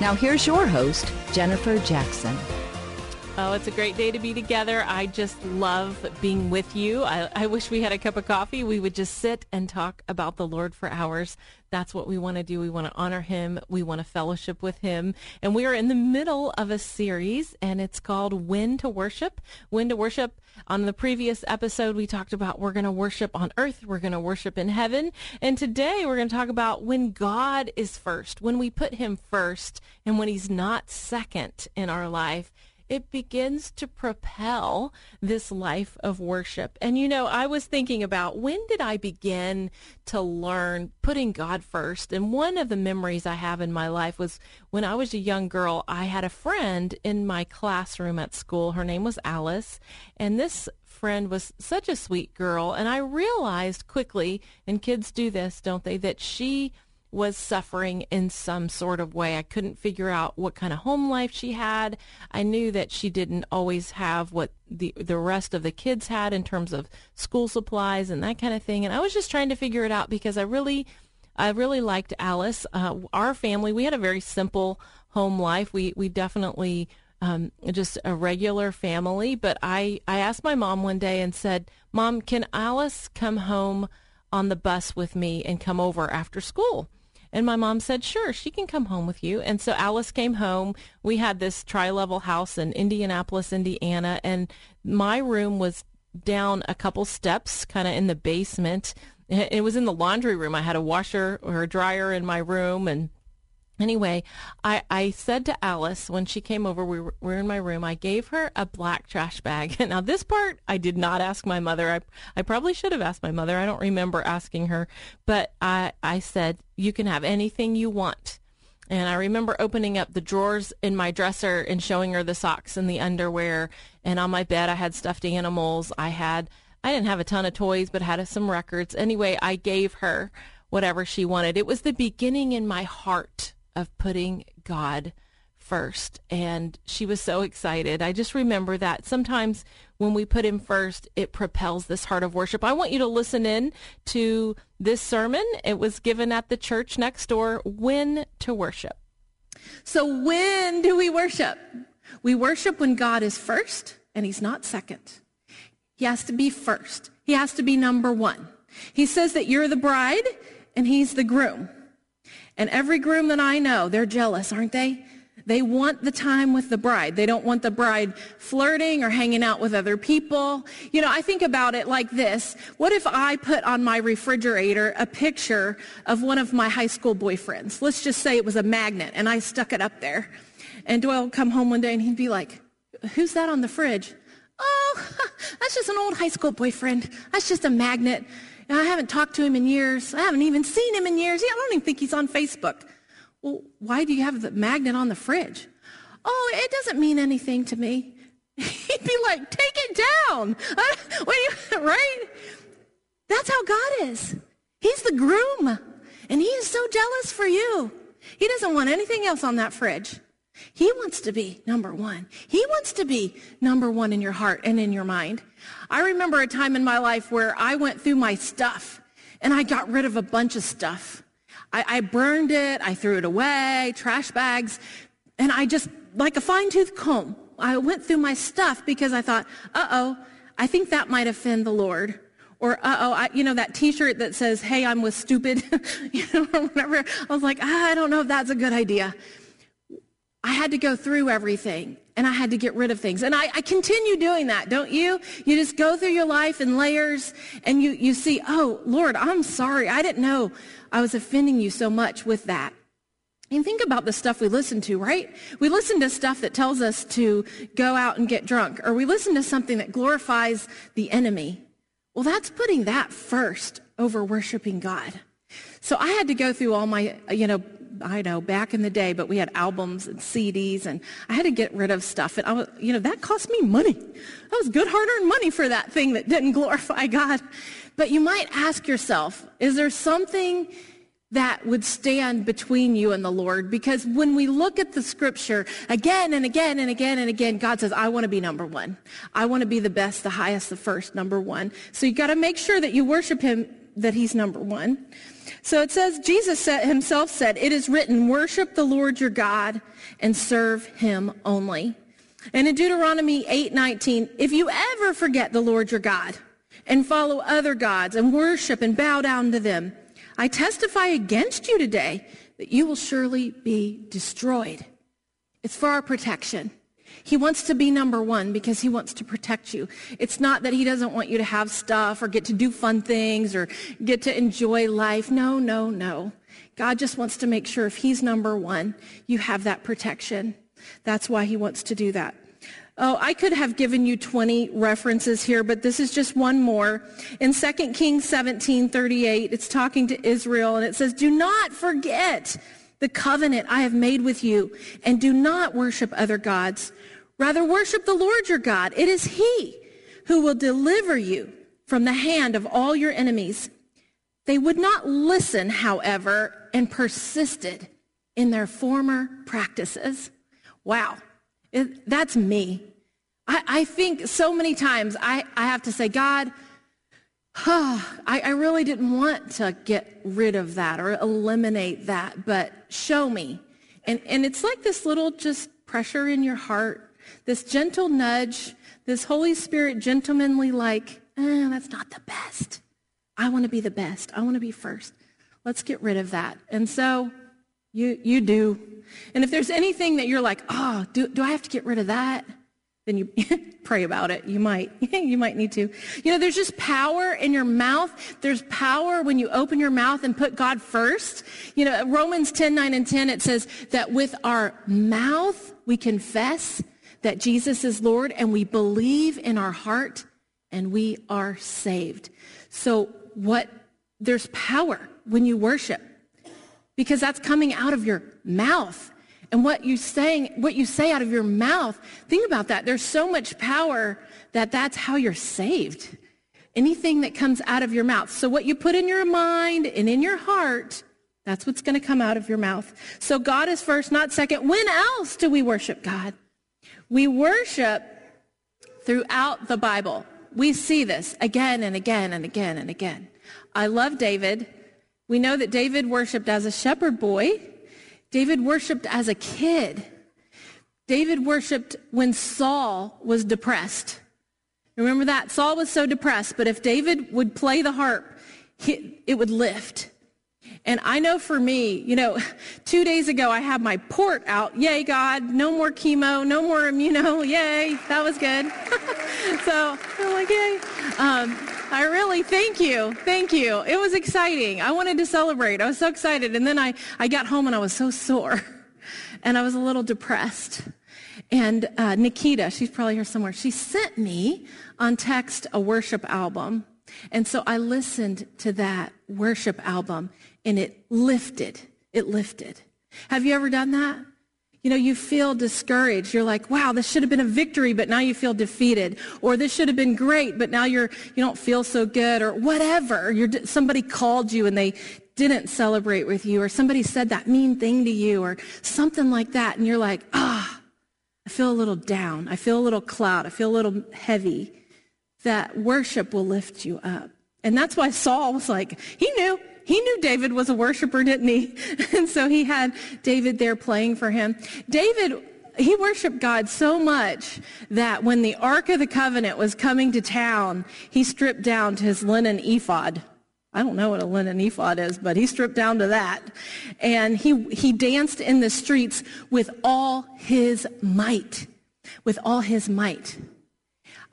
Now here's your host, Jennifer Jackson. Oh, it's a great day to be together. I just love being with you. I, I, wish we had a cup of coffee. We would just sit and talk about the Lord for hours. That's what we want to do. We want to honor him. We want to fellowship with him. And we are in the middle of a series, and it's called When to Worship. When to Worship. On the previous episode, we talked about we're going to worship on earth, we're going to worship in heaven. And today, we're going to talk about when God is first, when we put him first, and when he's not second in our life it begins to propel this life of worship. And you know, I was thinking about when did I begin to learn putting God first? And one of the memories I have in my life was when I was a young girl, I had a friend in my classroom at school. Her name was Alice. And this friend was such a sweet girl. And I realized quickly, and kids do this, don't they, that she was suffering in some sort of way. I couldn't figure out what kind of home life she had. I knew that she didn't always have what the the rest of the kids had in terms of school supplies and that kind of thing. And I was just trying to figure it out because I really I really liked Alice. Uh, our family, we had a very simple home life. We we definitely um, just a regular family. But I I asked my mom one day and said, "Mom, can Alice come home?" on the bus with me and come over after school. And my mom said, sure, she can come home with you. And so Alice came home. We had this tri-level house in Indianapolis, Indiana, and my room was down a couple steps, kind of in the basement. It was in the laundry room. I had a washer or a dryer in my room and Anyway, I, I said to Alice when she came over, we were, we were, in my room, I gave her a black trash bag. Now, this part I did not ask my mother. I, I probably should have asked my mother. I don't remember asking her. But I, I said, you can have anything you want. And I remember opening up the drawers in my dresser and showing her the socks and the underwear. And on my bed, I had stuffed animals. I had, I didn't have a ton of toys, but had some records. Anyway, I gave her whatever she wanted. It was the beginning in my heart of putting God first. And she was so excited. I just remember that sometimes when we put him first, it propels this heart of worship. I want you to listen in to this sermon. It was given at the church next door, When to Worship. So when do we worship? We worship when God is first and he's not second. He has to be first. He has to be number one. He says that you're the bride and he's the groom. And every groom that I know, they're jealous, aren't they? They want the time with the bride. They don't want the bride flirting or hanging out with other people. You know, I think about it like this. What if I put on my refrigerator a picture of one of my high school boyfriends? Let's just say it was a magnet and I stuck it up there. And Doyle would come home one day and he'd be like, who's that on the fridge? Oh, that's just an old high school boyfriend. That's just a magnet. I haven't talked to him in years. I haven't even seen him in years. Yeah, I don't even think he's on Facebook. Well, why do you have the magnet on the fridge? Oh, it doesn't mean anything to me. He'd be like, take it down. right? That's how God is. He's the groom, and he is so jealous for you. He doesn't want anything else on that fridge. He wants to be number one. He wants to be number one in your heart and in your mind. I remember a time in my life where I went through my stuff and I got rid of a bunch of stuff. I, I burned it, I threw it away, trash bags, and I just, like a fine tooth comb, I went through my stuff because I thought, uh-oh, I think that might offend the Lord. Or, uh-oh, you know, that t-shirt that says, hey, I'm with stupid, you know, whatever. I was like, ah, I don't know if that's a good idea had to go through everything and I had to get rid of things. And I, I, continue doing that, don't you? You just go through your life in layers and you, you see, oh, Lord, I'm sorry. I didn't know I was offending you so much with that. And think about the stuff we listen to, right? We listen to stuff that tells us to go out and get drunk, or we listen to something that glorifies the enemy. Well, that's putting that first over worshiping God. So I had to go through all my, you know, I know back in the day, but we had albums and CDs and I had to get rid of stuff. And I was, you know, that cost me money. That was good hard earned money for that thing that didn't glorify God. But you might ask yourself, is there something that would stand between you and the Lord? Because when we look at the scripture again and again and again and again, God says, I want to be number one. I want to be the best, the highest, the first, number one. So you got to make sure that you worship him, that he's number one. So it says, Jesus himself said, it is written, worship the Lord your God and serve him only. And in Deuteronomy 8:19, if you ever forget the Lord your God and follow other gods and worship and bow down to them, I testify against you today that you will surely be destroyed. It's for our protection. He wants to be number one because he wants to protect you. It's not that he doesn't want you to have stuff or get to do fun things or get to enjoy life. No, no, no. God just wants to make sure if he's number one, you have that protection. That's why he wants to do that. Oh, I could have given you 20 references here, but this is just one more. In 2 Kings 17, 38, it's talking to Israel and it says, do not forget the covenant I have made with you and do not worship other gods. Rather worship the Lord your God. It is he who will deliver you from the hand of all your enemies. They would not listen, however, and persisted in their former practices. Wow. It, that's me. I, I think so many times I, I have to say, God, I, I really didn't want to get rid of that or eliminate that, but show me. And, and it's like this little just pressure in your heart, this gentle nudge, this Holy Spirit gentlemanly like, eh, that's not the best. I want to be the best. I want to be first. Let's get rid of that. And so you, you do. And if there's anything that you're like, oh, do, do I have to get rid of that? then you pray about it. You might. you might need to. You know, there's just power in your mouth. There's power when you open your mouth and put God first. You know, Romans 10, 9 and 10, it says that with our mouth we confess that Jesus is Lord and we believe in our heart and we are saved. So what, there's power when you worship because that's coming out of your mouth and what you saying, what you say out of your mouth. Think about that. There's so much power that that's how you're saved. Anything that comes out of your mouth. So what you put in your mind and in your heart, that's what's going to come out of your mouth. So God is first, not second. When else do we worship God? We worship throughout the Bible. We see this again and again and again and again. I love David. We know that David worshiped as a shepherd boy. David worshiped as a kid. David worshiped when Saul was depressed. Remember that? Saul was so depressed, but if David would play the harp, it would lift. And I know for me, you know, two days ago I had my port out. Yay, God. No more chemo, no more immuno. Yay. That was good. so I'm like, yay. Um, I really, thank you. Thank you. It was exciting. I wanted to celebrate. I was so excited. And then I, I got home and I was so sore and I was a little depressed. And uh, Nikita, she's probably here somewhere, she sent me on text a worship album. And so I listened to that worship album and it lifted. It lifted. Have you ever done that? You know, you feel discouraged. You're like, wow, this should have been a victory, but now you feel defeated. Or this should have been great, but now you're, you don't feel so good or whatever. You're, somebody called you and they didn't celebrate with you or somebody said that mean thing to you or something like that. And you're like, ah, I feel a little down. I feel a little cloud. I feel a little heavy. That worship will lift you up. And that's why Saul was like, he knew. He knew David was a worshiper, didn't he? And so he had David there playing for him. David, he worshiped God so much that when the Ark of the Covenant was coming to town, he stripped down to his linen ephod. I don't know what a linen ephod is, but he stripped down to that. And he, he danced in the streets with all his might. With all his might.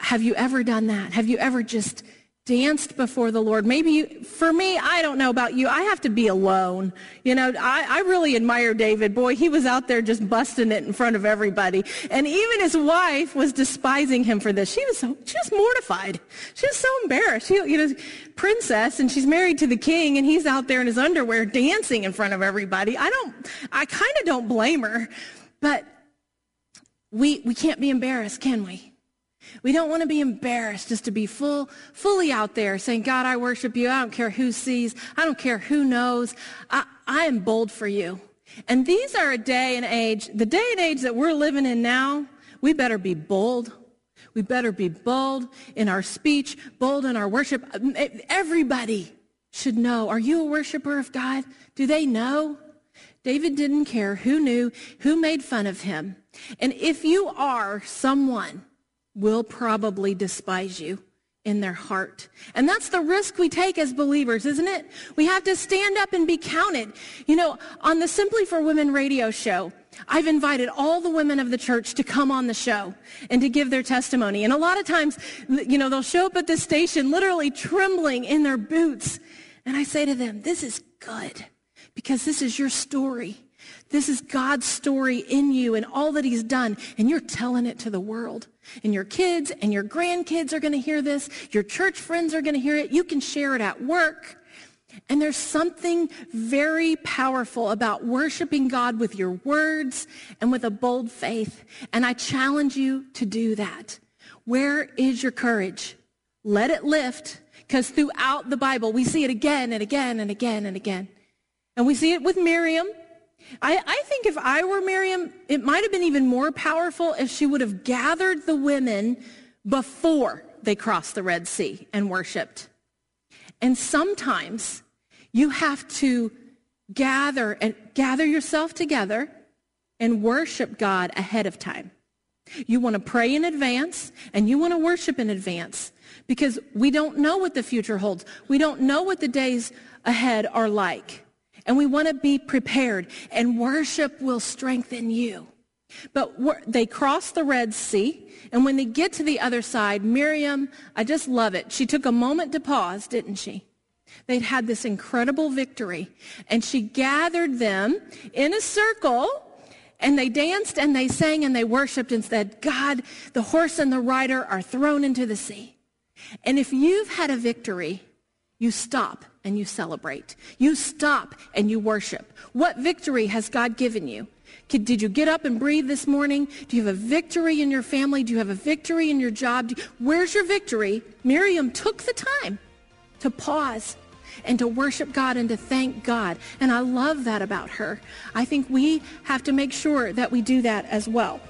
Have you ever done that? Have you ever just danced before the Lord. Maybe you, for me, I don't know about you. I have to be alone. You know, I, I really admire David. Boy, he was out there just busting it in front of everybody. And even his wife was despising him for this. She was so, she was mortified. She was so embarrassed. She, you know, princess and she's married to the king and he's out there in his underwear dancing in front of everybody. I don't, I kind of don't blame her, but we, we can't be embarrassed, can we? We don't want to be embarrassed just to be full, fully out there saying, God, I worship you. I don't care who sees. I don't care who knows. I, I am bold for you. And these are a day and age, the day and age that we're living in now, we better be bold. We better be bold in our speech, bold in our worship. Everybody should know. Are you a worshiper of God? Do they know? David didn't care who knew, who made fun of him. And if you are someone will probably despise you in their heart. And that's the risk we take as believers, isn't it? We have to stand up and be counted. You know, on the Simply for Women radio show, I've invited all the women of the church to come on the show and to give their testimony. And a lot of times, you know, they'll show up at the station literally trembling in their boots. And I say to them, this is good because this is your story. This is God's story in you and all that he's done. And you're telling it to the world. And your kids and your grandkids are going to hear this. Your church friends are going to hear it. You can share it at work. And there's something very powerful about worshiping God with your words and with a bold faith. And I challenge you to do that. Where is your courage? Let it lift because throughout the Bible, we see it again and again and again and again. And we see it with Miriam. I, I think if I were Miriam, it might have been even more powerful if she would have gathered the women before they crossed the Red Sea and worshiped. And sometimes you have to gather and gather yourself together and worship God ahead of time. You want to pray in advance and you want to worship in advance because we don't know what the future holds. We don't know what the days ahead are like. And we want to be prepared, and worship will strengthen you. But they cross the Red Sea, and when they get to the other side, Miriam, I just love it. She took a moment to pause, didn't she? They'd had this incredible victory, and she gathered them in a circle, and they danced and they sang and they worshiped and said, God, the horse and the rider are thrown into the sea. And if you've had a victory, you stop and you celebrate. You stop and you worship. What victory has God given you? Did you get up and breathe this morning? Do you have a victory in your family? Do you have a victory in your job? Where's your victory? Miriam took the time to pause and to worship God and to thank God. And I love that about her. I think we have to make sure that we do that as well.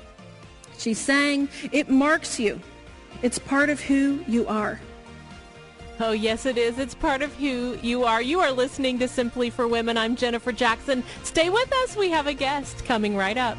She sang, it marks you. It's part of who you are. Oh, yes, it is. It's part of who you are. You are listening to Simply for Women. I'm Jennifer Jackson. Stay with us. We have a guest coming right up.